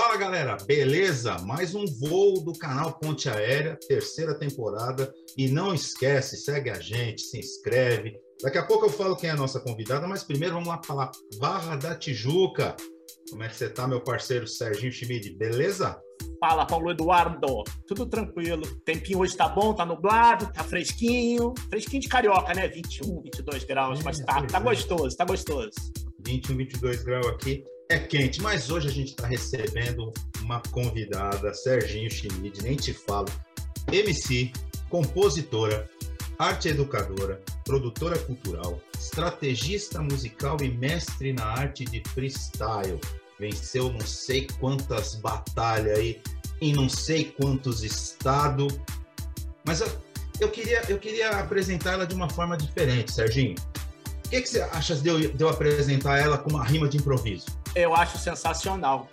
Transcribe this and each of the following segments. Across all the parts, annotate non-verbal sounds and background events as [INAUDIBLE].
Fala galera, beleza? Mais um voo do canal Ponte Aérea, terceira temporada. E não esquece, segue a gente, se inscreve. Daqui a pouco eu falo quem é a nossa convidada, mas primeiro vamos lá falar Barra da Tijuca. Como é que você tá, meu parceiro Serginho Schmid? Beleza? Fala, Paulo Eduardo. Tudo tranquilo. Tempinho hoje tá bom, tá nublado, tá fresquinho. Fresquinho de carioca, né? 21, 22 graus, É, mas tá, tá é. gostoso, tá gostoso. 21, 22 graus aqui. É quente, mas hoje a gente está recebendo uma convidada, Serginho Schmid, nem te falo. MC, compositora, arte educadora, produtora cultural, estrategista musical e mestre na arte de freestyle. Venceu não sei quantas batalhas aí em não sei quantos estados. Mas eu, eu queria, eu queria apresentar ela de uma forma diferente, Serginho. O que, que você acha de eu, de eu apresentar ela com uma rima de improviso? Eu acho sensacional.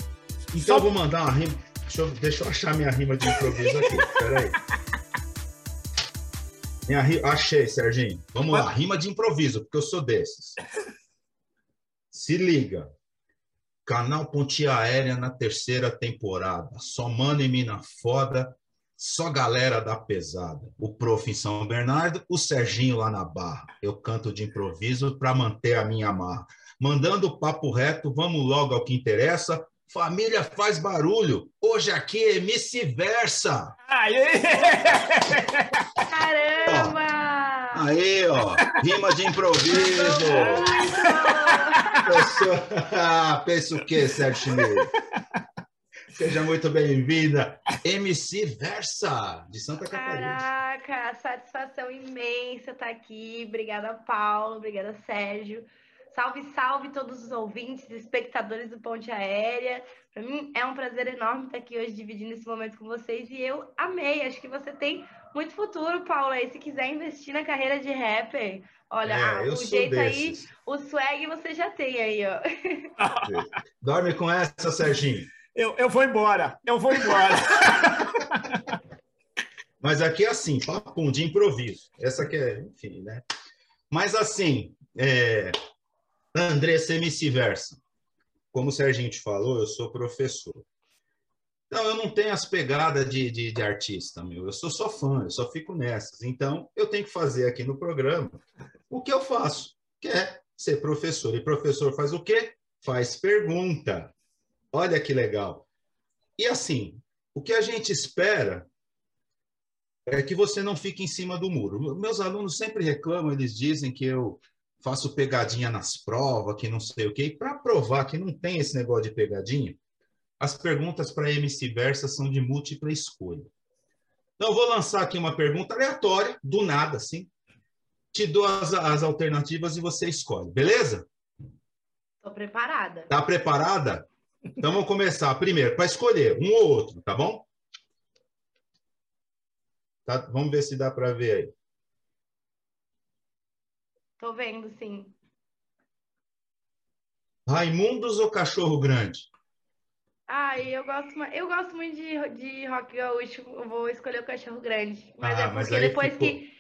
Então eu vou mandar uma rima. Deixa eu, deixa eu achar minha rima de improviso aqui. Peraí. Minha ri... Achei, Serginho. Vamos lá. Rima de improviso, porque eu sou desses. Se liga. Canal Ponte Aérea na terceira temporada. Só mano e mina foda. Só galera da pesada. O prof em São Bernardo, o Serginho lá na Barra. Eu canto de improviso para manter a minha marra. Mandando papo reto, vamos logo ao que interessa. Família faz barulho. Hoje aqui é vice-versa. Aê! Caramba! Aí, ó. Rima de improviso. Pessoa... Ah, pensa o quê, Sérgio Schmidt? Seja muito bem-vinda. MC Versa, de Santa Catarina. Caraca, satisfação imensa estar aqui. Obrigada, Paulo. Obrigada, Sérgio. Salve, salve todos os ouvintes, espectadores do Ponte Aérea. Para mim é um prazer enorme estar aqui hoje dividindo esse momento com vocês e eu amei. Acho que você tem muito futuro, Paulo. Aí, se quiser investir na carreira de rapper, olha, É, ah, o jeito desses. aí, o swag você já tem aí, ó. [LAUGHS] Dorme com essa, Serginho. Eu, eu vou embora, eu vou embora. [LAUGHS] Mas aqui é assim, papum, de improviso. Essa que é, enfim, né? Mas assim, é... Andressa MC Versa. Como o Serginho te falou, eu sou professor. Então, eu não tenho as pegadas de, de, de artista, meu. Eu sou só fã, eu só fico nessas. Então, eu tenho que fazer aqui no programa o que eu faço, que é ser professor. E professor faz o quê? Faz pergunta. Olha que legal. E assim, o que a gente espera é que você não fique em cima do muro. Meus alunos sempre reclamam, eles dizem que eu faço pegadinha nas provas, que não sei o quê. E para provar que não tem esse negócio de pegadinha, as perguntas para MC Versa são de múltipla escolha. Então, eu vou lançar aqui uma pergunta aleatória, do nada, assim. Te dou as, as alternativas e você escolhe, beleza? Tô preparada. Tá preparada? Então vamos começar. Primeiro, para escolher um ou outro, tá bom? Tá, vamos ver se dá para ver aí. Tô vendo, sim. Raimundos ou Cachorro Grande? Ai, eu gosto, eu gosto muito de, de rock gaúcho. Eu vou escolher o cachorro grande. Mas Ah, é mas porque aí depois ficou- que.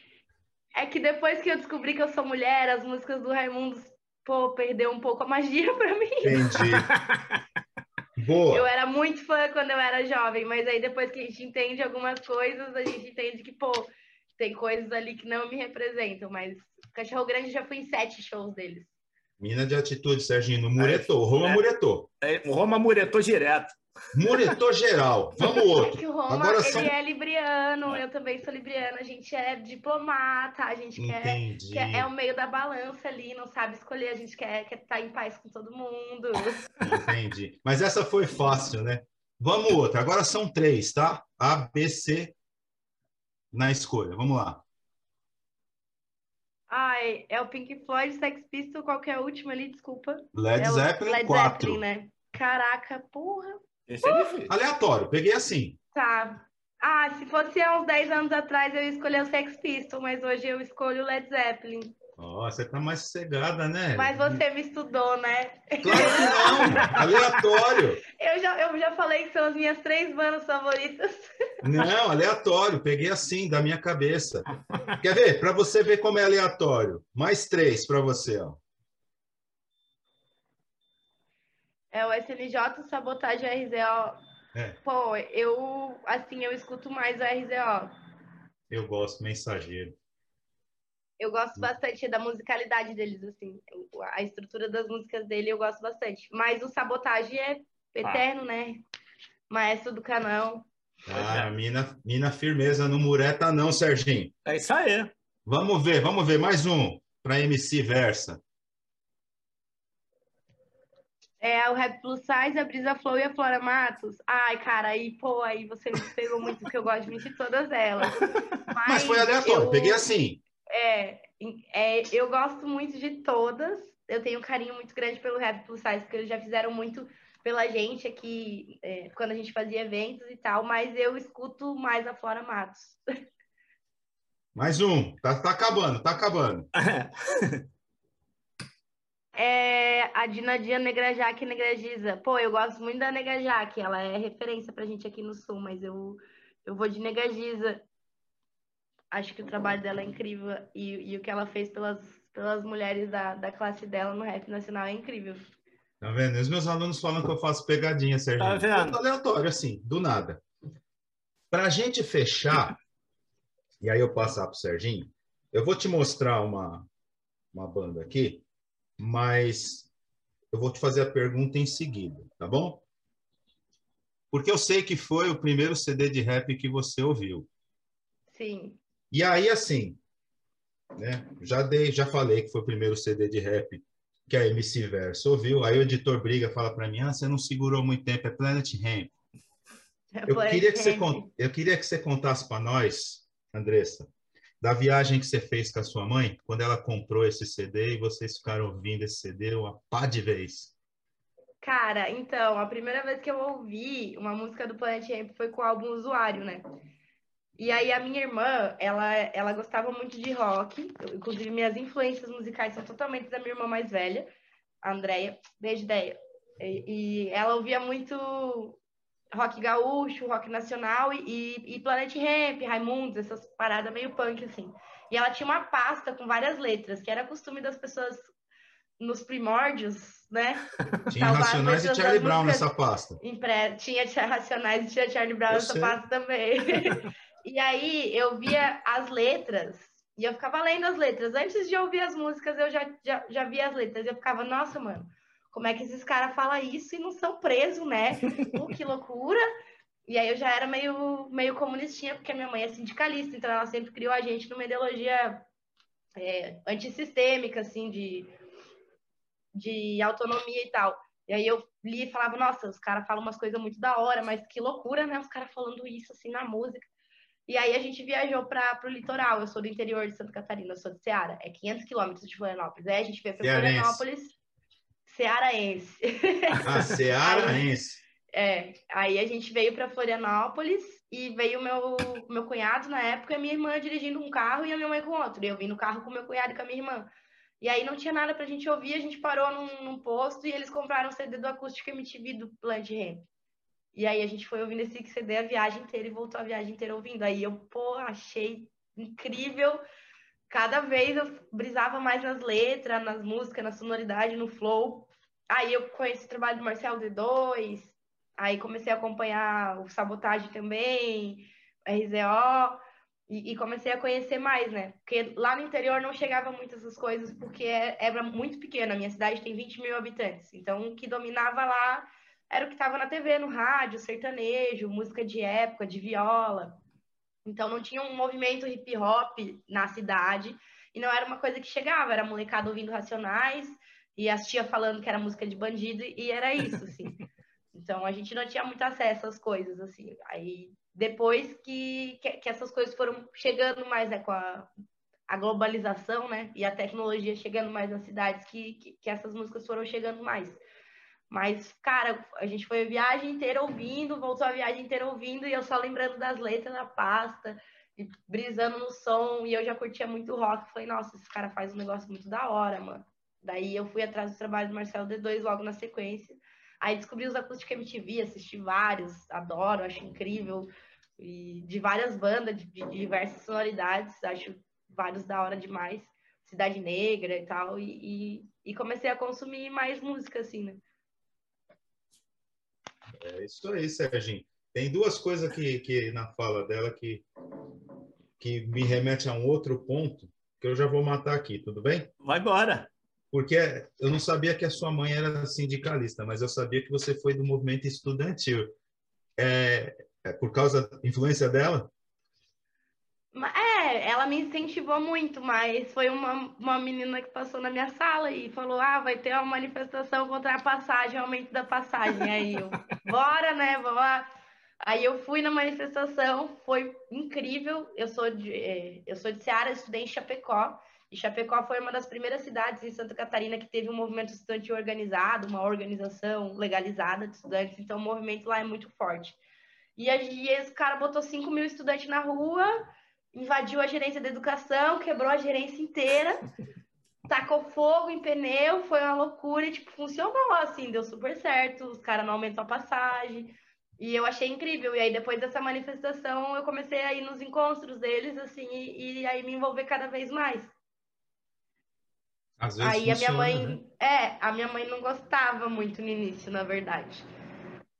É que depois que eu descobri que eu sou mulher, as músicas do Raimundo, pô, perdeu um pouco a magia [LAUGHS] pra mim. Entendi. [LAUGHS] Eu Boa. era muito fã quando eu era jovem, mas aí depois que a gente entende algumas coisas, a gente entende que, pô, tem coisas ali que não me representam. Mas o cachorro grande já fui em sete shows deles. Mina de atitude, Serginho. No muretou. Roma É. muretou. É, O Roma muretou direto. Muretou geral. [LAUGHS] Vamos É outro. que o Roma, Agora ele são... é libriano, eu também sou libriana, a gente é diplomata, a gente quer Entendi. que é o meio da balança ali, não sabe escolher, a gente quer estar tá em paz com todo mundo. Entendi. Mas essa foi fácil, né? Vamos outra. Agora são três, tá? A, B, C na escolha. Vamos lá. Ai, é o Pink Floyd, Sex Pistols, qual que é a última ali, desculpa. Led é Zeppelin Led 4. Zeppelin, né? Caraca, porra. Esse é difícil. Aleatório. Peguei assim. Tá. Ah, se fosse há uns 10 anos atrás eu ia escolher o Sex Pistols, mas hoje eu escolho o Led Zeppelin. Ó, você tá mais sossegada, né? Mas você me estudou, né? Claro que não. [LAUGHS] Aleatório. Eu já, eu já falei que são as minhas três bandas favoritas. Não, aleatório. Peguei assim, da minha cabeça. Quer ver? Para você ver como é aleatório. Mais três para você, ó. É o SNJ, Sabotagem RZO. É. Pô, eu, assim, eu escuto mais o RZO. Eu gosto, Mensageiro. Eu gosto bastante da musicalidade deles, assim. A estrutura das músicas dele eu gosto bastante. Mas o Sabotagem é eterno, ah. né? Maestro do canal. Ah, mina, mina firmeza no mureta não, Serginho. É isso aí. Vamos ver, vamos ver. Mais um para MC Versa. É o Rap Plus Size, a Brisa Flow e a Flora Matos. Ai, cara, aí, pô, aí você me pegou muito, porque eu gosto de mentir todas elas. Mas, [LAUGHS] Mas foi aleatório, eu, peguei assim. É, é, eu gosto muito de todas. Eu tenho um carinho muito grande pelo Rap Plus Size, porque eles já fizeram muito pela gente aqui, é, quando a gente fazia eventos e tal, mas eu escuto mais a Flora Matos. [LAUGHS] Mais um, tá, tá acabando, tá acabando. [LAUGHS] é a Dina Dia Negra Jaque Negra Giza. Pô, eu gosto muito da Negra Jaque, ela é referência pra gente aqui no Sul, mas eu, eu vou de Negra Giza. Acho que o trabalho dela é incrível e, e o que ela fez pelas, pelas mulheres da, da classe dela no rap nacional é incrível. Tá vendo? Os meus alunos falam que eu faço pegadinha, Sérgio. Tá vendo? aleatório, assim, do nada. Para a gente fechar, e aí eu passar para o Serginho, eu vou te mostrar uma, uma banda aqui, mas eu vou te fazer a pergunta em seguida, tá bom? Porque eu sei que foi o primeiro CD de rap que você ouviu. Sim. E aí, assim, né? Já dei, já falei que foi o primeiro CD de rap que a MC Verso ouviu. Aí o editor briga, fala para mim: ah, você não segurou muito tempo, é Planet Ramp. É eu, queria que você, eu queria que você contasse para nós, Andressa, da viagem que você fez com a sua mãe, quando ela comprou esse CD e vocês ficaram ouvindo esse CD uma pá de vez. Cara, então, a primeira vez que eu ouvi uma música do Planet Ramp foi com o álbum Usuário, né? E aí a minha irmã, ela, ela gostava muito de rock, inclusive minhas influências musicais são totalmente da minha irmã mais velha, a Andrea, beijo ideia. E, e, ela ouvia muito rock gaúcho, rock nacional e, e Planet Ramp, Raimundos, essas paradas meio punk assim. E ela tinha uma pasta com várias letras, que era costume das pessoas nos primórdios, né? [LAUGHS] Tinha Racionais e Charlie Brown nessa pasta. Impre... Tinha Racionais e tinha Charlie Brown eu nessa sei. pasta também. [LAUGHS] E aí eu via as letras e eu ficava lendo as letras. Antes de ouvir as músicas, eu já, já, já via as letras. E eu ficava, nossa, mano, como é que esses caras falam isso e não são presos, né? [LAUGHS] Pô, que loucura! E aí eu já era meio, meio comunistinha, porque a minha mãe é sindicalista, então ela sempre criou a gente numa ideologia é, antissistêmica, assim, de, de autonomia e tal. E aí eu li e falava, nossa, os caras falam umas coisas muito da hora, mas que loucura, né? Os caras falando isso, assim, na música. E aí a gente viajou para o litoral. Eu sou do interior de Santa Catarina, eu sou de Ceará. É 500 quilômetros de Florianópolis. Aí a gente veio para Florianópolis, cearaense. Ah, [LAUGHS] cearaense. é, aí a gente veio para Florianópolis e veio meu meu cunhado na época e minha irmã dirigindo um carro e a minha mãe com outro. E eu vim no carro com meu cunhado e com a minha irmã. E aí não tinha nada pra gente ouvir, a gente parou num, num posto e eles compraram o CD do Acústica MTV do Plant Ramp. E aí a gente foi ouvindo esse CD a viagem inteira e voltou a viagem inteira ouvindo. Aí eu, pô, achei incrível. Cada vez eu brisava mais nas letras, nas músicas, na sonoridade, no flow. Aí eu conheci o trabalho do Marcelo D2, aí comecei a acompanhar o Sabotagem também, RZO, e, e, comecei a conhecer mais, né? Porque lá no interior não chegava muito essas coisas, porque é, era muito pequena. A minha cidade tem 20 mil habitantes. Então, o que dominava lá era o que estava na TV, no rádio, sertanejo, música de época, de viola. Então não tinha um movimento hip hop na cidade e não era uma coisa que chegava, era molecada ouvindo Racionais e as tia falando que era música de bandido e era isso, assim. [LAUGHS] Então a gente não tinha muito acesso às coisas, assim. Aí depois que, que, que essas coisas foram chegando mais, né, com a, a globalização, né, e a tecnologia chegando mais nas cidades, que, que, que essas músicas foram chegando mais. Mas, cara, a gente foi a viagem inteira ouvindo, voltou a viagem inteira ouvindo, e eu só lembrando das letras na pasta, e brisando no som, e eu já curtia muito rock. Falei, nossa, esse cara faz um negócio muito da hora, mano. Daí eu fui atrás do trabalho do Marcelo D2 logo na sequência. Aí descobri os Acústica MTV, assisti vários, adoro, acho incrível. E de várias bandas, de, de diversas sonoridades, acho vários da hora demais. Cidade Negra e tal. E, e, e comecei a consumir mais música, assim, né? É isso aí, Serginho. Tem duas coisas que, que na fala dela que, que me remete a um outro ponto que eu já vou matar aqui, tudo bem? Vai embora. Porque eu não sabia que a sua mãe era sindicalista, mas eu sabia que você foi do movimento estudantil. É, é por causa da influência dela? É, ela me incentivou muito, mas foi uma, uma menina que passou na minha sala e falou: ah, vai ter uma manifestação contra a passagem, aumento da passagem. Aí eu, [LAUGHS] bora, né? Vamos lá. Aí eu fui na manifestação, foi incrível. Eu sou de, é, eu sou de Seara, estudei em Chapecó. E Chapecó foi uma das primeiras cidades em Santa Catarina que teve um movimento estudantil organizado, uma organização legalizada de estudantes. Então, o movimento lá é muito forte. E aí, esse cara botou 5 mil estudantes na rua, invadiu a gerência da educação, quebrou a gerência inteira, [LAUGHS] tacou fogo em pneu, foi uma loucura e, tipo, funcionou, assim, deu super certo, os caras não aumentou a passagem, e eu achei incrível, e aí depois dessa manifestação eu comecei a ir nos encontros deles, assim, e, e aí me envolver cada vez mais. Às vezes aí funciona, a minha mãe, né? é, a minha mãe não gostava muito no início, na verdade.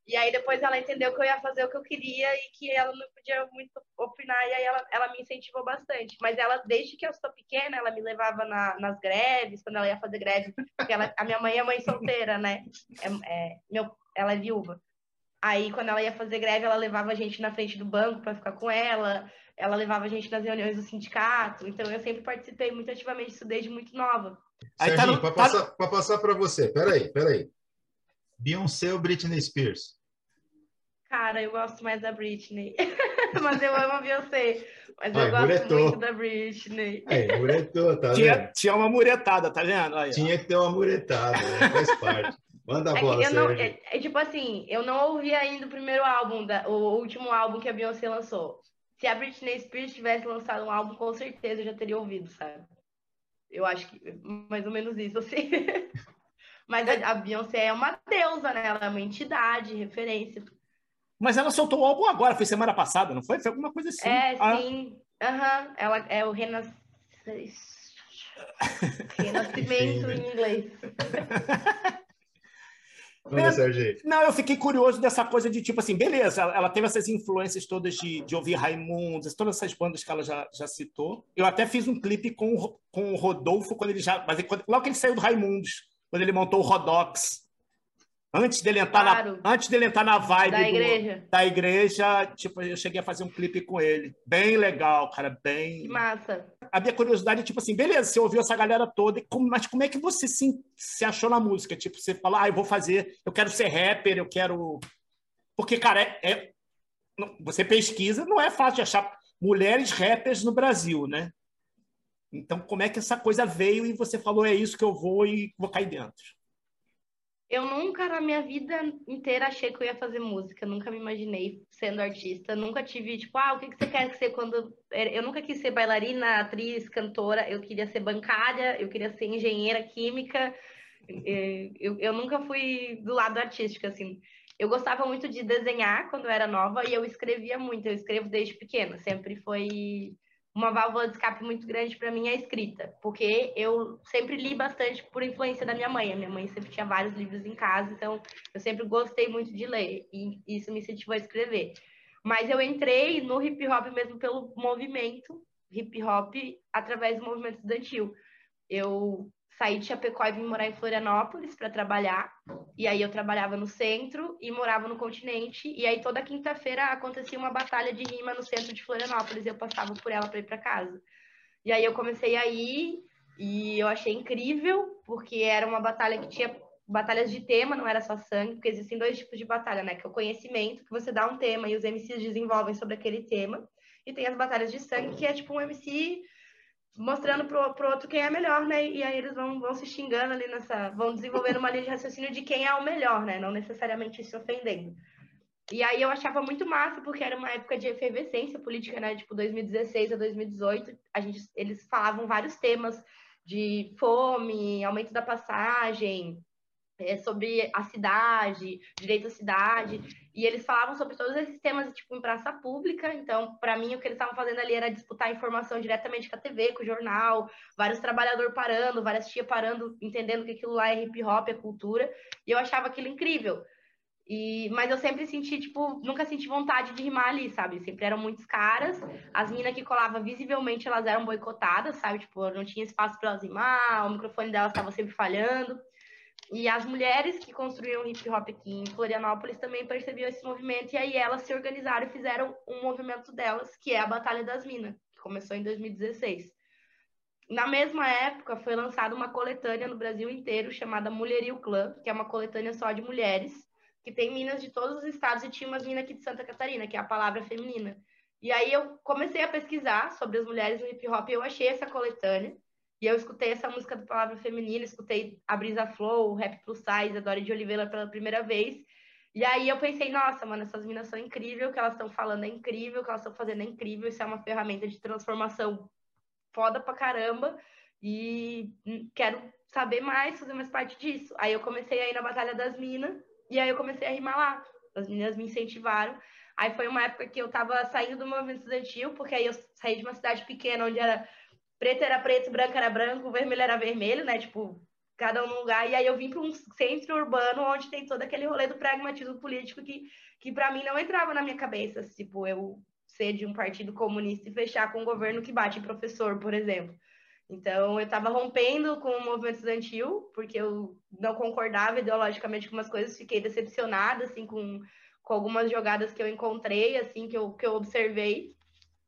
E aí depois ela entendeu que eu ia fazer o que eu queria e que ela não podia muito opinar, e aí ela, ela me incentivou bastante. Mas ela, desde que eu sou pequena, ela me levava na, nas greves, quando ela ia fazer greve, porque ela, a minha mãe é mãe solteira, né? É, é, meu, ela é viúva. Aí, quando ela ia fazer greve, ela levava a gente na frente do banco para ficar com ela, ela levava a gente nas reuniões do sindicato, então eu sempre participei muito ativamente disso desde muito nova. Tá Serginho, no- para tá- passar, pra passar para você, peraí, peraí. Beyoncé ou Britney Spears? Cara, eu gosto mais da Britney. [LAUGHS] Mas eu amo a Beyoncé. Mas eu Ai, gosto muretou. muito da Britney. Aí, muretou, tá Tinha, vendo? tinha uma muretada, tá vendo? Aí. Tinha que ter uma muretada, né? faz parte. Manda a É, bola, eu não, é, é tipo assim, eu não ouvi ainda o primeiro álbum, da, o último álbum que a Beyoncé lançou. Se a Britney Spears tivesse lançado um álbum, com certeza eu já teria ouvido, sabe? Eu acho que mais ou menos isso, assim. [LAUGHS] Mas a, a Beyoncé é uma deusa, né? Ela é uma entidade, referência. Mas ela soltou o álbum agora, foi semana passada, não foi? Foi alguma coisa assim. É, Ah, sim. Aham. Ela é o renas... renascimento [LAUGHS] em inglês. [LAUGHS] Sérgio. Não, eu fiquei curioso dessa coisa de tipo assim, beleza, ela, teve essas influências todas de, de ouvir Raimundos, todas essas bandas que ela já, já citou. Eu até fiz um clipe com, com o Rodolfo quando ele já. Mas quando- logo que ele saiu do Raimundos, quando ele montou o Rodox. Antes dele entrar, Claro. na, antes dele entrar na vibe Da do- igreja. da igreja, tipo, eu cheguei a fazer um clipe com ele. Bem legal, cara, bem. Que massa. a minha curiosidade é tipo assim, beleza, você ouviu essa galera toda, mas como é que você se, se achou na música? Tipo, você fala, ah, eu vou fazer, eu quero ser rapper, eu quero. Porque, cara, é, é- você pesquisa, não é fácil de achar mulheres rappers no Brasil, né? Então, como é que essa coisa veio e você falou, é isso que eu vou e vou cair dentro? Eu nunca na minha vida inteira achei que eu ia fazer música, nunca me imaginei sendo artista, nunca tive, tipo, ah, o que que você quer ser quando. Eu nunca quis ser bailarina, atriz, cantora, eu queria ser bancária, eu queria ser engenheira química, eh, eu, eu nunca fui do lado artístico, assim. Eu gostava muito de desenhar quando eu era nova e eu escrevia muito, eu escrevo desde pequena, sempre foi uma válvula de escape muito grande para mim é a escrita, porque eu sempre li bastante por influência da minha mãe. A minha mãe sempre tinha vários livros em casa, então eu sempre gostei muito de ler e isso me incentivou a escrever. Mas eu entrei no hip hop mesmo pelo movimento hip hop através do movimento estudantil. Eu saí de Chapecó e vim morar em Florianópolis para trabalhar. E aí eu trabalhava no centro e morava no continente. E aí toda quinta-feira acontecia uma batalha de rima no centro de Florianópolis. E eu passava por ela para ir para casa. E aí eu comecei a ir e eu achei incrível, porque era uma batalha que tinha batalhas de tema, não era só sangue, porque existem dois tipos de batalha, né? Que é o conhecimento, que você dá um tema e os MCs desenvolvem sobre aquele tema. E tem as batalhas de sangue, que é tipo um MC mostrando pro, pro outro quem é melhor, né? E aí eles vão, vão se xingando ali nessa. vão desenvolvendo uma linha de raciocínio de quem é o melhor, né? Não necessariamente se ofendendo. E aí eu achava muito massa, porque era uma época de efervescência política, né? Tipo, 2016 a 2018, a gente, eles falavam vários temas de fome, aumento da passagem, é, sobre a cidade, direito à cidade, e eles falavam sobre todos esses temas tipo em praça pública. Então, para mim, o que eles estavam fazendo ali era disputar informação diretamente com a TV, com o jornal, vários trabalhadores parando, várias tias parando, entendendo que aquilo lá é hip hop, é cultura, e eu achava aquilo incrível. E, mas eu sempre senti, tipo, nunca senti vontade de rimar ali, sabe? Sempre eram muitos caras. As minas que colavam visivelmente, elas eram boicotadas, sabe? Tipo, não tinha espaço para elas rimar, o microfone delas estava sempre falhando. E as mulheres que construíam hip hop aqui em Florianópolis também percebiam esse movimento, e aí elas se organizaram e fizeram um movimento delas, que é a Batalha das Minas, que começou em 2016. Na mesma época, foi lançada uma coletânea no Brasil inteiro chamada Mulherio Clã, que é uma coletânea só de mulheres, que tem minas de todos os estados e tinha umas minas aqui de Santa Catarina, que é a palavra feminina. E aí eu comecei a pesquisar sobre as mulheres no hip hop e eu achei essa coletânea. E eu escutei essa música do Palavra Feminina, escutei a Brisa Flow, o Rap Plus Size, a Dori de Oliveira pela primeira vez. E aí eu pensei, nossa, mano, essas minas são incríveis, o que elas estão falando é incrível, o que elas estão fazendo é incrível, isso é uma ferramenta de transformação foda pra caramba. E quero saber mais, fazer mais parte disso. Aí eu comecei a ir na Batalha das Minas, e aí eu comecei a rimar lá. As meninas me incentivaram. Aí foi uma época que eu tava saindo do movimento estudantil, porque aí eu saí de uma cidade pequena, onde era preto era preto, branco era branco, vermelho era vermelho, né? Tipo, cada um no lugar. E aí eu vim para um centro urbano onde tem todo aquele rolê do pragmatismo político que, que para mim não entrava na minha cabeça. Tipo, eu ser de um partido comunista e fechar com um governo que bate professor, por exemplo. Então, eu estava rompendo com o movimento estudantil, porque eu não concordava ideologicamente com umas coisas, fiquei decepcionada, assim, com, com algumas jogadas que eu encontrei, assim, que eu, que eu observei,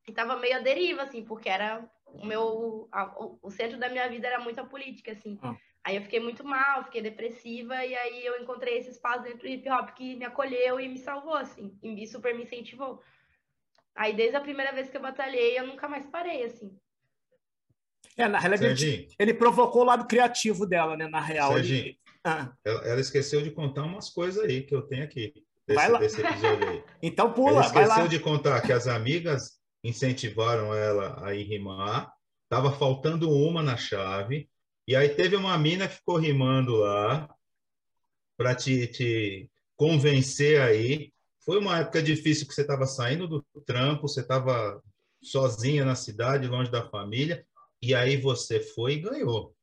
e estava meio à deriva, assim, porque era o meu... A, o centro da minha vida era muito a política, assim. Ah. Aí eu fiquei muito mal, fiquei depressiva, e aí eu encontrei esse espaço dentro do hip hop que me acolheu e me salvou, assim, e super me incentivou. Aí, desde a primeira vez que eu batalhei, eu nunca mais parei, assim. É, na realidade, ele, ele, provocou o lado criativo dela, né? Na real. Serginho, ele... ah. ela, ela, esqueceu de contar umas coisas aí que eu tenho aqui. Desse, vai lá. Desse episódio aí. [LAUGHS] então pula, ela esqueceu de contar que as amigas incentivaram ela a ir rimar. Tava faltando uma na chave. E aí teve uma mina que ficou rimando lá para te, te convencer aí. Foi uma época difícil que você estava saindo do trampo, você estava sozinha na cidade, longe da família. E aí você foi e ganhou.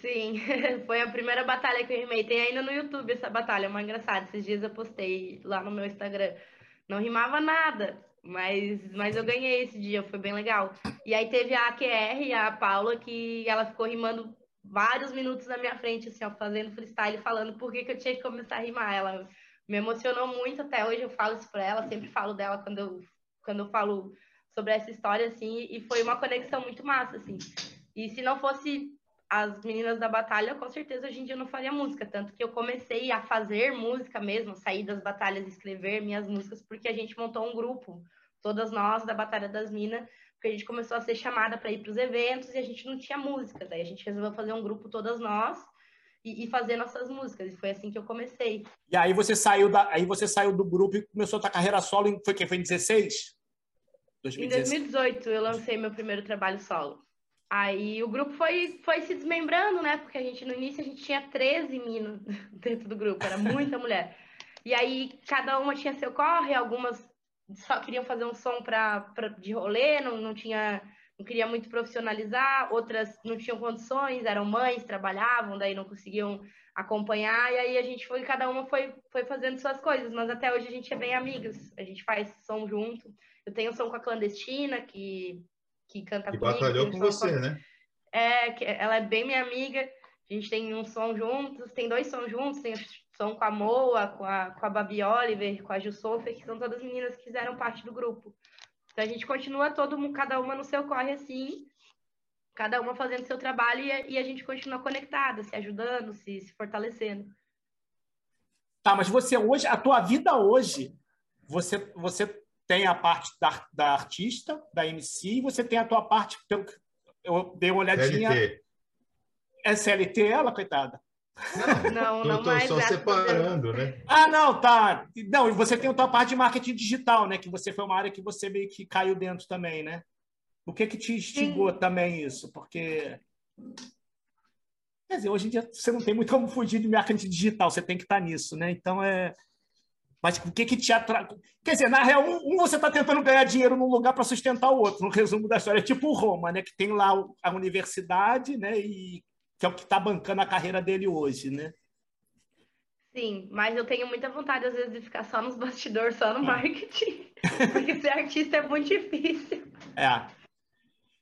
Sim, [LAUGHS] foi a primeira batalha que eu rimei. Tem ainda no YouTube essa batalha, é uma engraçada. Esses dias eu postei lá no meu Instagram. Não rimava nada, mas, mas eu ganhei esse dia, foi bem legal. E aí teve a AQR, a Paula, que ela ficou rimando vários minutos na minha frente, assim, ó, fazendo freestyle, falando por que, que eu tinha que começar a rimar. Ela me emocionou muito, até hoje eu falo isso pra ela, sempre falo dela quando eu, quando eu falo sobre essa história, assim, e foi uma conexão muito massa, assim. E se não fosse as meninas da batalha, com certeza hoje em dia eu não faria música, tanto que eu comecei a fazer música mesmo, sair das batalhas e escrever minhas músicas, porque a gente montou um grupo, todas nós da Batalha das Minas, porque a gente começou a ser chamada para ir para os eventos e a gente não tinha música, daí a gente resolveu fazer um grupo todas nós e, e, fazer nossas músicas, e foi assim que eu comecei. E aí você saiu da, aí você saiu do grupo e começou a tua carreira solo, em, foi que foi em 16? 2016. Em 2018 eu lancei meu primeiro trabalho solo. Aí o grupo foi, foi se desmembrando, né? Porque a gente, no início, a gente tinha 13 minas [LAUGHS] dentro do grupo, era muita mulher. E aí cada uma tinha seu corre, algumas só queriam fazer um som pra, pra, de rolê, não, não tinha. Não queria muito profissionalizar, outras não tinham condições, eram mães, trabalhavam, daí não conseguiam acompanhar, e aí a gente foi, cada uma foi, foi fazendo suas coisas, mas até hoje a gente é bem amigas, a gente faz som junto. Eu tenho som com a Clandestina, que, que canta que comigo. batalhou com você, com... né? É, que ela é bem minha amiga. A gente tem um som juntos, tem dois sons juntos, tem som com a Moa, com a, com a Babi Oliver, com a Gil Sofia, que são todas meninas que fizeram parte do grupo. Então a gente continua todo mundo, cada uma no seu corre assim, cada uma fazendo seu trabalho e a, e a gente continua conectada, se ajudando, se, se fortalecendo. Tá, mas você hoje, a tua vida hoje, você, você tem a parte da, da artista, da MC, e você tem a tua parte, pelo eu dei uma olhadinha. CLT. É CLT ela, coitada? Não, não, não mais. Só separando, né? Ah, não, tá. Não, e você tem a tua parte de marketing digital, né? Que você foi uma área que você meio que caiu dentro também, né? O que que te instigou Sim. também isso? Porque Quer dizer, hoje em dia você não tem muito como fugir de marketing digital, você tem que estar nisso, né? Então é mas o que, que te atrai? Quer dizer, na real, um, um você está tentando ganhar dinheiro num lugar para sustentar o outro, no resumo da história. É tipo o Roma, né? Que tem lá a universidade, né? E que é o que está bancando a carreira dele hoje, né? Sim, mas eu tenho muita vontade, às vezes, de ficar só nos bastidores, só no marketing. [LAUGHS] porque ser artista é muito difícil. É.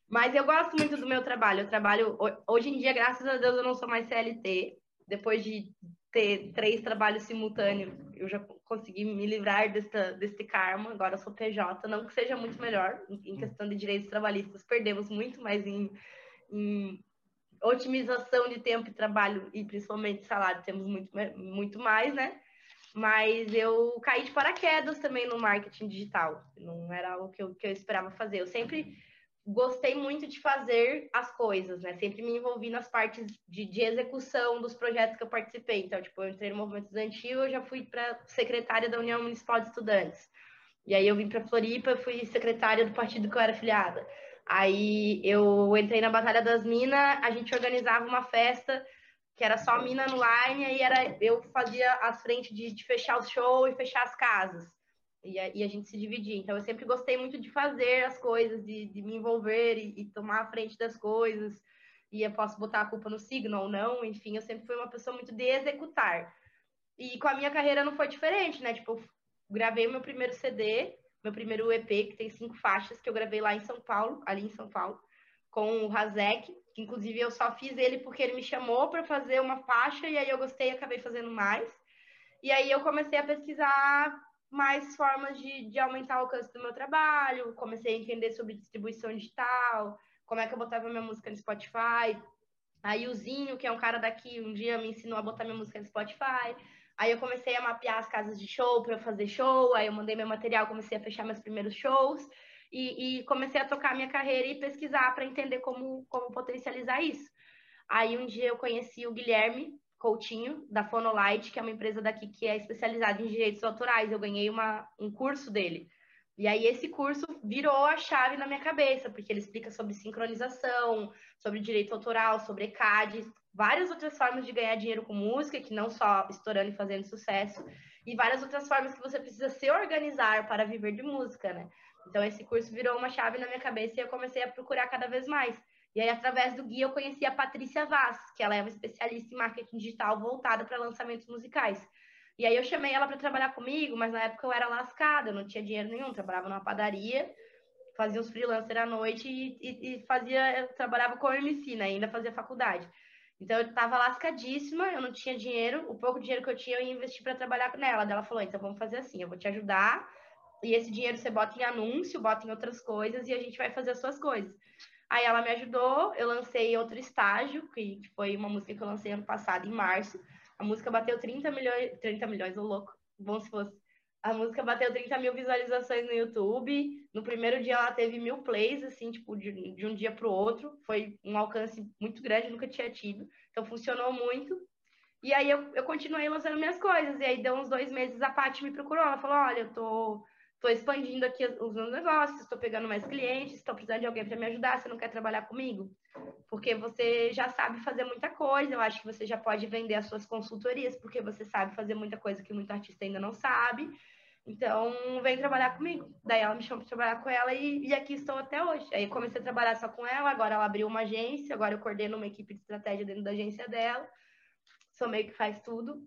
Mas eu gosto muito do meu trabalho. Eu trabalho. Hoje em dia, graças a Deus, eu não sou mais CLT. Depois de ter três trabalhos simultâneos, eu já consegui me livrar desse, desse karma. Agora sou PJ. Não que seja muito melhor em questão de direitos trabalhistas, perdemos muito, mas em, em otimização de tempo e trabalho e principalmente salário temos muito, muito mais, né? Mas eu caí de paraquedas também no marketing digital. Não era algo que eu, que eu esperava fazer. Eu sempre gostei muito de fazer as coisas, né? Sempre me envolvi nas partes de, de execução dos projetos que eu participei. Então, tipo, eu entrei no movimento estudantil, eu já fui para secretária da União Municipal de Estudantes. E aí eu vim para Floripa, fui secretária do partido que eu era afiliada. Aí eu entrei na Batalha das Minas, a gente organizava uma festa que era só mina no line, e era, eu fazia as frentes de, de fechar o show e fechar as casas. E a, e a, gente se dividia. Então, eu sempre gostei muito de fazer as coisas, de, de me envolver e, e, tomar a frente das coisas. E eu posso botar a culpa no signo ou não, enfim, eu sempre fui uma pessoa muito de executar. E com a minha carreira não foi diferente, né? Tipo, eu gravei meu primeiro CD, meu primeiro EP, que tem cinco faixas, que eu gravei lá em São Paulo, ali em São Paulo, com o Razek, que inclusive eu só fiz ele porque ele me chamou para fazer uma faixa e aí eu gostei e acabei fazendo mais. E aí eu comecei a pesquisar mais formas de, de aumentar o alcance do meu trabalho, comecei a entender sobre distribuição digital, como é que eu botava minha música no Spotify. Aí o Zinho, que é um cara daqui, um dia me ensinou a botar minha música no Spotify. Aí eu comecei a mapear as casas de show para fazer show, aí eu mandei meu material, comecei a fechar meus primeiros shows e, e comecei a tocar minha carreira e pesquisar para entender como, como potencializar isso. Aí um dia eu conheci o Guilherme Coutinho, da Fonolight, que é uma empresa daqui que é especializada em direitos autorais. Eu ganhei uma, um curso dele. E aí esse curso virou a chave na minha cabeça, porque ele explica sobre sincronização, sobre direito autoral, sobre ECAD, várias outras formas de ganhar dinheiro com música, que não só estourando e fazendo sucesso, e várias outras formas que você precisa se organizar para viver de música, né? Então esse curso virou uma chave na minha cabeça e eu comecei a procurar cada vez mais. E aí, através do guia, eu conheci a Patrícia Vaz, que ela é uma especialista em marketing digital voltada para lançamentos musicais. E aí eu chamei ela para trabalhar comigo, mas na época eu era lascada, eu não tinha dinheiro nenhum, trabalhava numa padaria, fazia uns freelancers à noite e, e, e fazia, trabalhava com MC, né? Ainda fazia faculdade. Então eu estava lascadíssima, eu não tinha dinheiro, o pouco dinheiro que eu tinha eu ia investir para trabalhar nela. Ela falou: então vamos fazer assim, eu vou te ajudar, e esse dinheiro você bota em anúncio, bota em outras coisas e a gente vai fazer as suas coisas. Aí ela me ajudou, eu lancei outro estágio, que foi uma música que eu lancei ano passado, em março. A música bateu 30 milhões, 30 milhões, ô louco, bom se fosse. A música bateu 30 mil visualizações no YouTube. No primeiro dia ela teve mil plays, assim, tipo, de, de um dia para o outro. Foi um alcance muito grande, nunca tinha tido. Então funcionou muito. E aí eu, eu continuei lançando minhas coisas. E aí deu uns dois meses, a Paty me procurou. Ela falou: olha, eu tô estou expandindo aqui os meus negócios, estou pegando mais clientes, estou precisando de alguém para me ajudar, você não quer trabalhar comigo? Porque você já sabe fazer muita coisa, eu acho que você já pode vender as suas consultorias, porque você sabe fazer muita coisa que muito artista ainda não sabe. Então, vem trabalhar comigo. Daí ela me chamou para trabalhar com ela e, e, aqui estou até hoje. Aí comecei a trabalhar só com ela, agora ela abriu uma agência, agora eu coordeno uma equipe de estratégia dentro da agência dela. Sou meio que faz tudo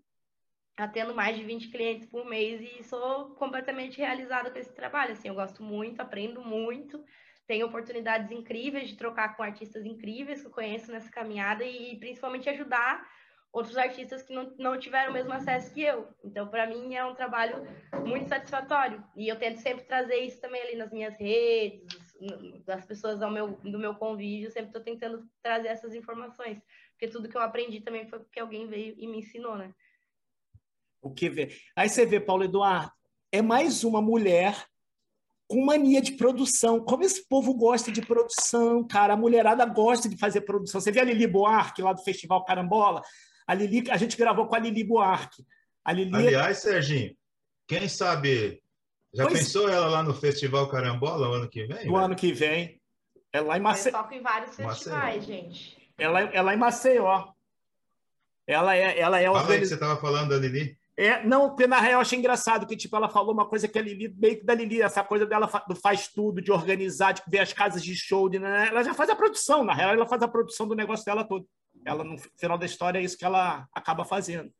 atendo mais de 20 clientes por mês e sou completamente realizada com esse trabalho. Assim, eu gosto muito, aprendo muito, tenho oportunidades incríveis de trocar com artistas incríveis que eu conheço nessa caminhada e principalmente ajudar outros artistas que não, não tiveram o mesmo acesso que eu. Então, para mim, é um trabalho muito satisfatório. E eu tento sempre trazer isso também ali nas minhas redes, das pessoas ao meu, do meu convívio, sempre estou tentando trazer essas informações. Porque tudo que eu aprendi também foi porque alguém veio e me ensinou, né? O que vê. Aí você vê, Paulo Eduardo, é mais uma mulher com mania de produção. Como esse povo gosta de produção, cara. A mulherada gosta de fazer produção. Você vê a Lili Buarque lá do Festival Carambola? A Lili, a gente gravou com a Lili Buarque. A Lili... Aliás, Serginho, quem sabe já pois... pensou ela lá no Festival Carambola o ano que vem? No ano que vem. É lá em Maceió. Eu em vários festivais, Maceió. gente. Ela, ela é em Maceió. Ela é, ela é Fala organiz... aí que você estava falando da Lili. É, não, porque na real eu achei engraçado que tipo, ela falou uma coisa que a Lili, meio que da Lili, essa coisa dela do faz tudo, de organizar, de ver as casas de show, de, né? ela já faz a produção, na real ela faz a produção do negócio dela todo. Ela, no final da história, é isso que ela acaba fazendo.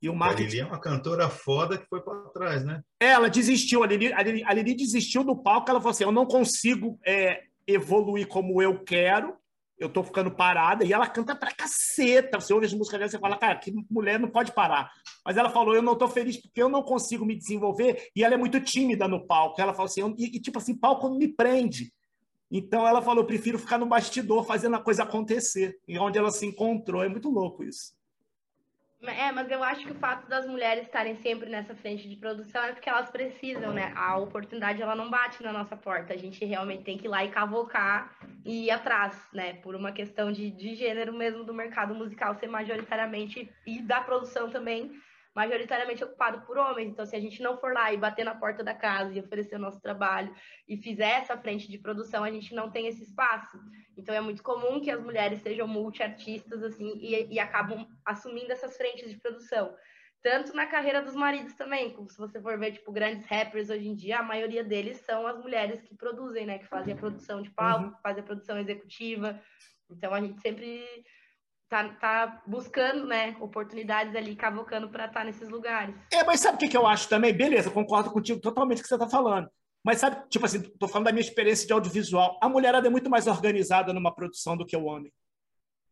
E o A marketing. Lili é uma cantora foda que foi para trás, né? Ela desistiu, a Lili, a, Lili, a Lili desistiu do palco, ela falou assim: eu não consigo é, evoluir como eu quero, eu tô ficando parada, e ela canta pra caceta. Você ouve as músicas dela, você fala, cara, que mulher não pode parar. Mas ela falou: eu não tô feliz porque eu não consigo me desenvolver, e ela é muito tímida no palco. Ela falou assim: eu- e, e, tipo assim, palco me prende. Então ela falou: eu prefiro ficar no bastidor fazendo a coisa acontecer. E onde ela se encontrou. É muito louco isso. É, mas eu acho que o fato das mulheres estarem sempre nessa frente de produção é porque elas precisam, né? A oportunidade ela não bate na nossa porta. A gente realmente tem que ir lá e cavocar e ir atrás, né? Por uma questão de, de gênero mesmo do mercado musical ser majoritariamente e da produção também majoritariamente ocupado por homens. Então, se a gente não for lá e bater na porta da casa e oferecer o nosso trabalho e fizer essa frente de produção, a gente não tem esse espaço. Então, é muito comum que as mulheres sejam multiartistas, assim, e, e acabam assumindo essas frentes de produção. Tanto na carreira dos maridos também, como se você for ver, tipo, grandes rappers hoje em dia, a maioria deles são as mulheres que produzem, né? Que fazem a produção de palco, Uhum. que fazem a produção executiva. Então, a gente sempre tá, tá buscando, né, oportunidades ali, cavocando para estar nesses lugares. É, mas sabe o que, que eu acho também? Beleza, concordo contigo totalmente com o que você está falando. Mas sabe, tipo assim, tô falando da minha experiência de audiovisual. A mulherada é muito mais organizada numa produção do que o homem.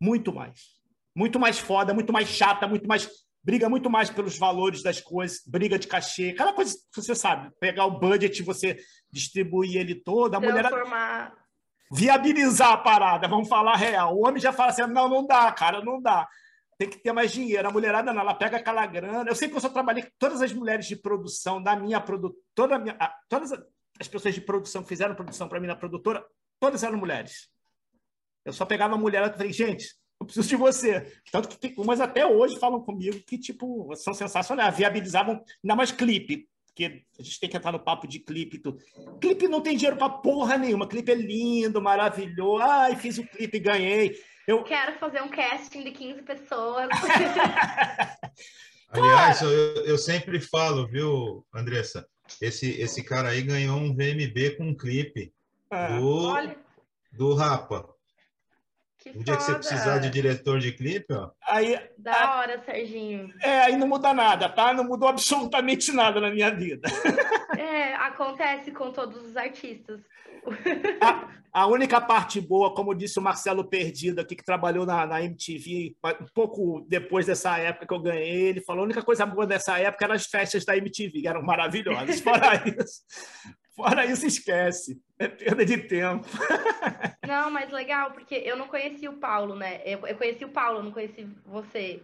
Muito mais. Muito mais foda, muito mais chata, muito mais. Briga muito mais pelos valores das coisas, briga de cachê, aquela coisa que você sabe, pegar o budget e você distribuir ele todo. A mulher Transformar. Viabilizar a parada, vamos falar real. O homem já fala assim: não, não dá, cara, não dá. Tem que ter mais dinheiro. A mulherada não, ela pega aquela grana. Eu sei que eu só trabalhei com todas as mulheres de produção da minha produtora, todas as pessoas de produção que fizeram produção para mim na produtora, todas eram mulheres. Eu só pegava a mulher e falei, gente, eu preciso de você. Tanto que tem umas até hoje falam comigo que, tipo, são sensacionais, viabilizavam ainda mais clipe, porque a gente tem que entrar no papo de clipe e tudo. Clipe não tem dinheiro pra porra nenhuma. Clipe é lindo, maravilhoso. Ai, fiz o clipe, ganhei. Eu, Quero fazer um casting de 15 pessoas. [LAUGHS] [LAUGHS] Aliás, eu, eu sempre falo, viu, Andressa? Esse, esse cara aí ganhou um VMB com um clipe ah, do, Olha, do Rapa. Que O dia que você precisar de diretor de clipe, ó. aí, Da hora, Serginho. é, aí não muda nada, tá? Não mudou absolutamente nada na minha vida. É, acontece com todos os artistas. A, a única parte boa, como disse o Marcelo Perdido aqui, que trabalhou na, na MTV, um pouco depois dessa época que eu ganhei, ele falou: a única coisa boa dessa época eram as festas da MTV, que eram maravilhosas. [LAUGHS] Fora isso, fora isso, esquece. É perda de tempo. Não, mas legal, porque eu não conheci o Paulo, né? Eu, eu conheci o Paulo, não conheci você.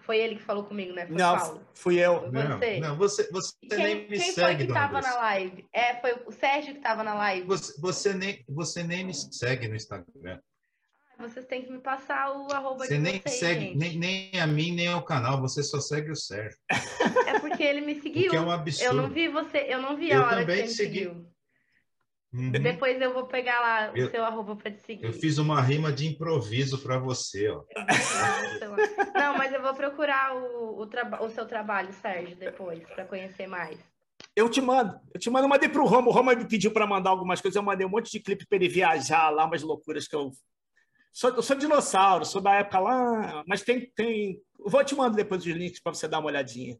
Foi ele que falou comigo, né? Foi o Não, Paulo. fui eu. Foi Não, você. não, você, você E nem Quem, me quem foi segue, que dona tava na live? É, foi o Sérgio que tava na live. Você, você, nem, você nem me segue no Instagram. Vocês têm que me passar o arroba Você de nem vocês, segue nem, nem a mim, nem ao canal. Você só segue o Sérgio. [LAUGHS] Porque ele me seguiu. que é um Eu absurdo. não vi você, eu não vi a Eu hora também que você te me segui. seguiu. Uhum. Depois eu vou pegar lá o Eu- seu arroba pra te seguir. Eu fiz uma rima de improviso para você, ó. Eu Não, mas eu vou procurar o, o, traba- o seu trabalho, Sérgio, depois, pra conhecer mais. Eu te mando. Eu te mando, eu mandei pro Roma. O Roma me pediu para mandar algumas coisas. Eu mandei um monte de clipe para ele viajar lá, umas loucuras que eu. Sou, eu sou dinossauro, sou da época lá. Mas tem. tem... Eu vou te mandar depois os links para você dar uma olhadinha.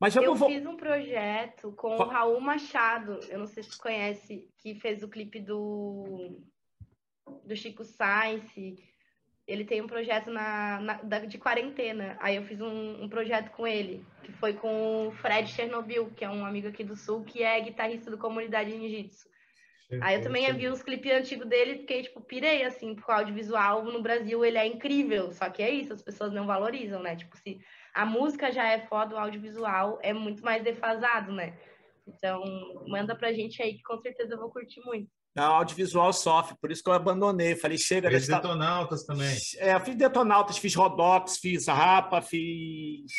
Mas Eu vamos. vo- fiz um projeto com o Raul Machado, eu não sei se você conhece, que fez o clipe do, do Chico Sainz. Ele tem um projeto na, na- da- de quarentena. Aí eu fiz um, um projeto com ele, que foi com o Fred Chernobyl, que é um amigo aqui do Sul, que é guitarrista do Comunidade Ninjitsu. Aí eu também vi os clipes antigos dele, fiquei, tipo, pirei, assim, porque o audiovisual no Brasil, ele é incrível. Só que é isso, as pessoas não valorizam, né? Tipo, se a música já é foda, o audiovisual é muito mais defasado, né? Então, manda pra gente aí, que com certeza eu vou curtir muito. Não, audiovisual sofre, por isso que eu abandonei. Falei, chega Fez dessa. detonautas também. É, fiz Detonautas, fiz Rodox, fiz Rapa, fiz.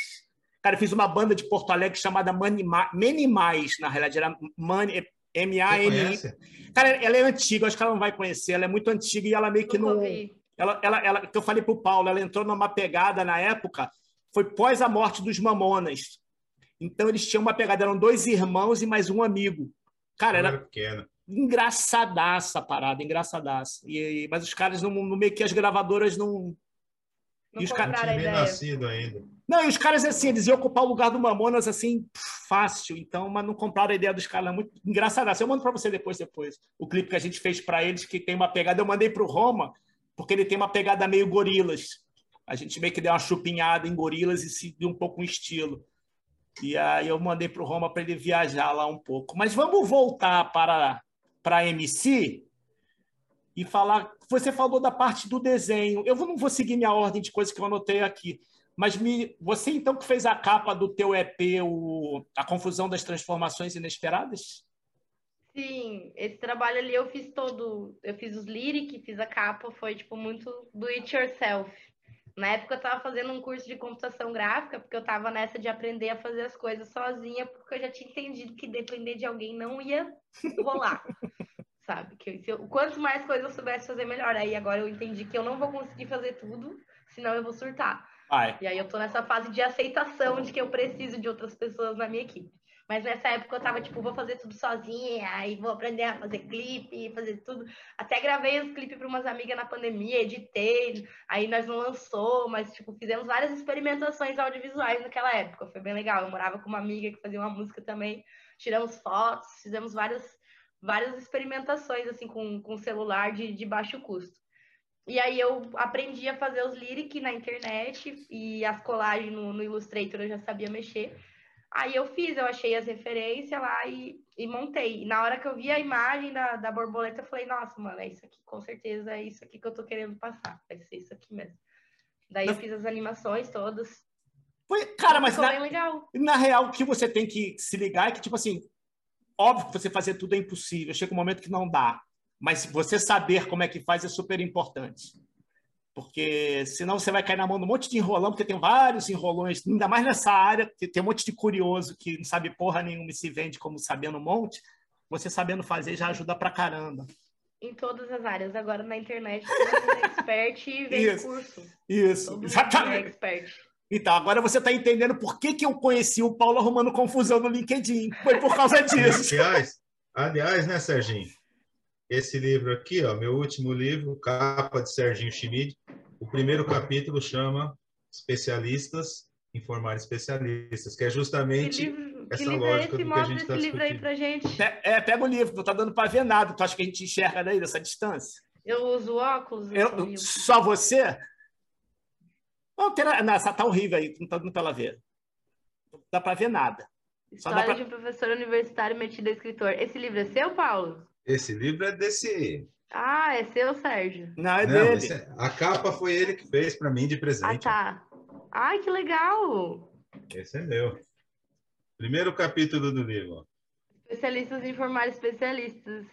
Cara, eu fiz uma banda de Porto Alegre chamada Manima- Menimais, na realidade, era Mani- M-A-N-I. conhece? Cara, ela é antiga, acho que ela não vai conhecer, ela é muito antiga e ela meio que não. Ela, ela, ela, que eu falei pro Paulo, ela entrou numa pegada na época, foi pós a morte dos Mamonas. Então eles tinham uma pegada, eram dois irmãos e mais um amigo. Cara, era era pequena. engraçadaça a parada, engraçadaça. E, mas os caras não- meio que as gravadoras não Não E os caras a nascido ainda. Não, e os caras, assim, eles iam ocupar o lugar do Mamonas, assim, fácil. Então, mas não compraram a ideia dos caras. é Muito engraçado. Eu mando para você depois, depois. O clipe que a gente fez para eles, que tem uma pegada. Eu mandei para o Roma, porque ele tem uma pegada meio gorilas. A gente meio que deu uma chupinhada em gorilas e seguiu um pouco o estilo. E aí eu mandei para o Roma para ele viajar lá um pouco. Mas vamos voltar para para MC e falar. Você falou da parte do desenho. Eu não vou seguir minha ordem de coisas que eu anotei aqui. Mas me, você então que fez a capa do teu EP, o, a confusão das transformações inesperadas? Sim, esse trabalho ali eu fiz todo. Eu fiz os lyric, fiz a capa, foi tipo muito do it yourself. Na época eu tava fazendo um curso de computação gráfica, porque eu tava nessa de aprender a fazer as coisas sozinha, porque eu já tinha entendido que depender de alguém não ia rolar. [LAUGHS] sabe? Que se eu, quanto mais coisas eu soubesse fazer, melhor. Aí agora eu entendi que eu não vou conseguir fazer tudo, senão eu vou surtar. Vai. E aí eu tô nessa fase de aceitação de que eu preciso de outras pessoas na minha equipe. Mas nessa época eu tava tipo, vou fazer tudo sozinha, aí vou aprender a fazer clipe, fazer tudo. Até gravei os clipes para umas amigas na pandemia, editei, aí nós não lançou, mas tipo, fizemos várias experimentações audiovisuais naquela época. Foi bem legal. Eu morava com uma amiga que fazia uma música também, tiramos fotos, fizemos várias, várias experimentações assim com, com celular de, de baixo custo. E aí eu aprendi a fazer os lyric na internet e as colagens no, no Illustrator eu já sabia mexer. Aí eu fiz, eu achei as referências lá e, e montei. E na hora que eu vi a imagem da, da borboleta, eu falei, nossa, mano, é isso aqui, com certeza é isso aqui que eu tô querendo passar. Vai ser isso aqui mesmo. Daí eu fiz as animações todas. Foi, cara, mas na, na real, o que você tem que se ligar é que, tipo assim, óbvio que você fazer tudo é impossível. Chega um momento que não dá. Mas você saber como é que faz é super importante. Porque senão você vai cair na mão de um monte de enrolão, porque tem vários enrolões, ainda mais nessa área, que tem um monte de curioso que não sabe porra nenhuma e se vende como sabendo um monte. Você sabendo fazer já ajuda pra caramba. Em todas as áreas. Agora na internet, todo mundo é expert e vende Isso. curso. Isso, Todo é exatamente. expert. Então, agora você está entendendo por que, que eu conheci o Paulo arrumando confusão no LinkedIn. Foi por causa [LAUGHS] disso. Aliás, aliás, né, Serginho? Esse livro aqui, ó, meu último livro, capa de Serginho Schmidt. O primeiro capítulo chama Especialistas informar especialistas, que é Que justamente livro, que essa livro é lógica esse? do que a Mostra gente esse tá livro aí pra gente. É, é, pega o livro, não tá dando para ver nada. Tu acha que a gente enxerga daí dessa distância? Eu uso óculos. Eu- eu- só você? Não, terá, não, essa tá horrível aí, não tá dando para ela ver. Não dá para ver nada. Só História pra- de um professor universitário metido a escritor. Esse livro é seu, Paulo? esse livro é desse. Ah, é seu, Sérgio. Não, é Não, dele. é- a capa foi ele que fez para mim de Ah, presente. tá. Ai, que legal. Esse é meu. Primeiro capítulo do livro. Especialistas em formar especialistas.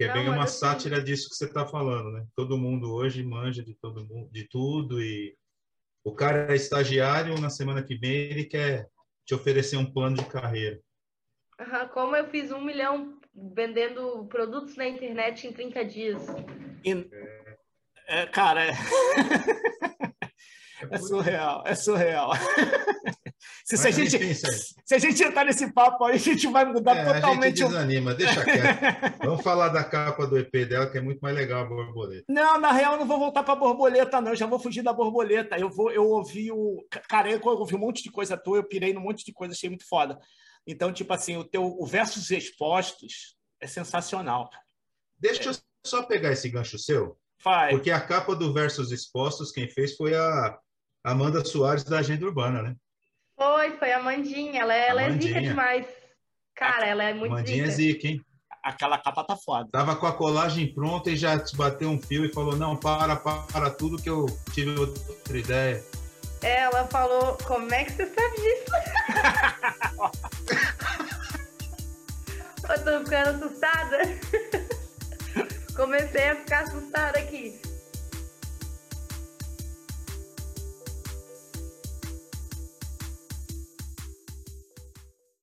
Que é Não, bem uma assim- sátira disso que você está falando, né? Todo mundo hoje manja de todo mundo, de tudo e o cara é estagiário, na semana que vem ele quer te oferecer um plano de carreira. Aham, Como eu fiz um milhão vendendo produtos na internet em 30 dias. E- é, cara, [LAUGHS] é, surreal, é surreal. [LAUGHS] Se, se a gente, se a gente entrar nesse papo aí, a gente vai mudar É, a gente totalmente desanima, deixa quieto. [LAUGHS] Vamos falar da capa do EP dela, que é muito mais legal a borboleta. Não, na real, eu não vou voltar para borboleta, não. Eu já vou fugir da borboleta. Eu vou, eu ouvi o. Cara, eu ouvi um monte de coisa tua, eu pirei num monte de coisa, achei muito foda. Então, tipo assim, o teu o versos expostos é sensacional. Deixa eu só pegar esse gancho seu, Faz. porque a capa do Versos Expostos, quem fez foi a Amanda Soares da Agenda Urbana, né? Foi, foi a Mandinha. Ela, é- ela é zica demais. Cara, ela é muito Mandinha é zica. zica, hein? Aquela capa tá foda. Tava com a colagem pronta e já te bateu um fio e falou: Não, para, para, para tudo que eu tive outra ideia. Ela falou, como é que você sabe disso? [LAUGHS] eu tô ficando assustada. [LAUGHS] Comecei a ficar assustada aqui.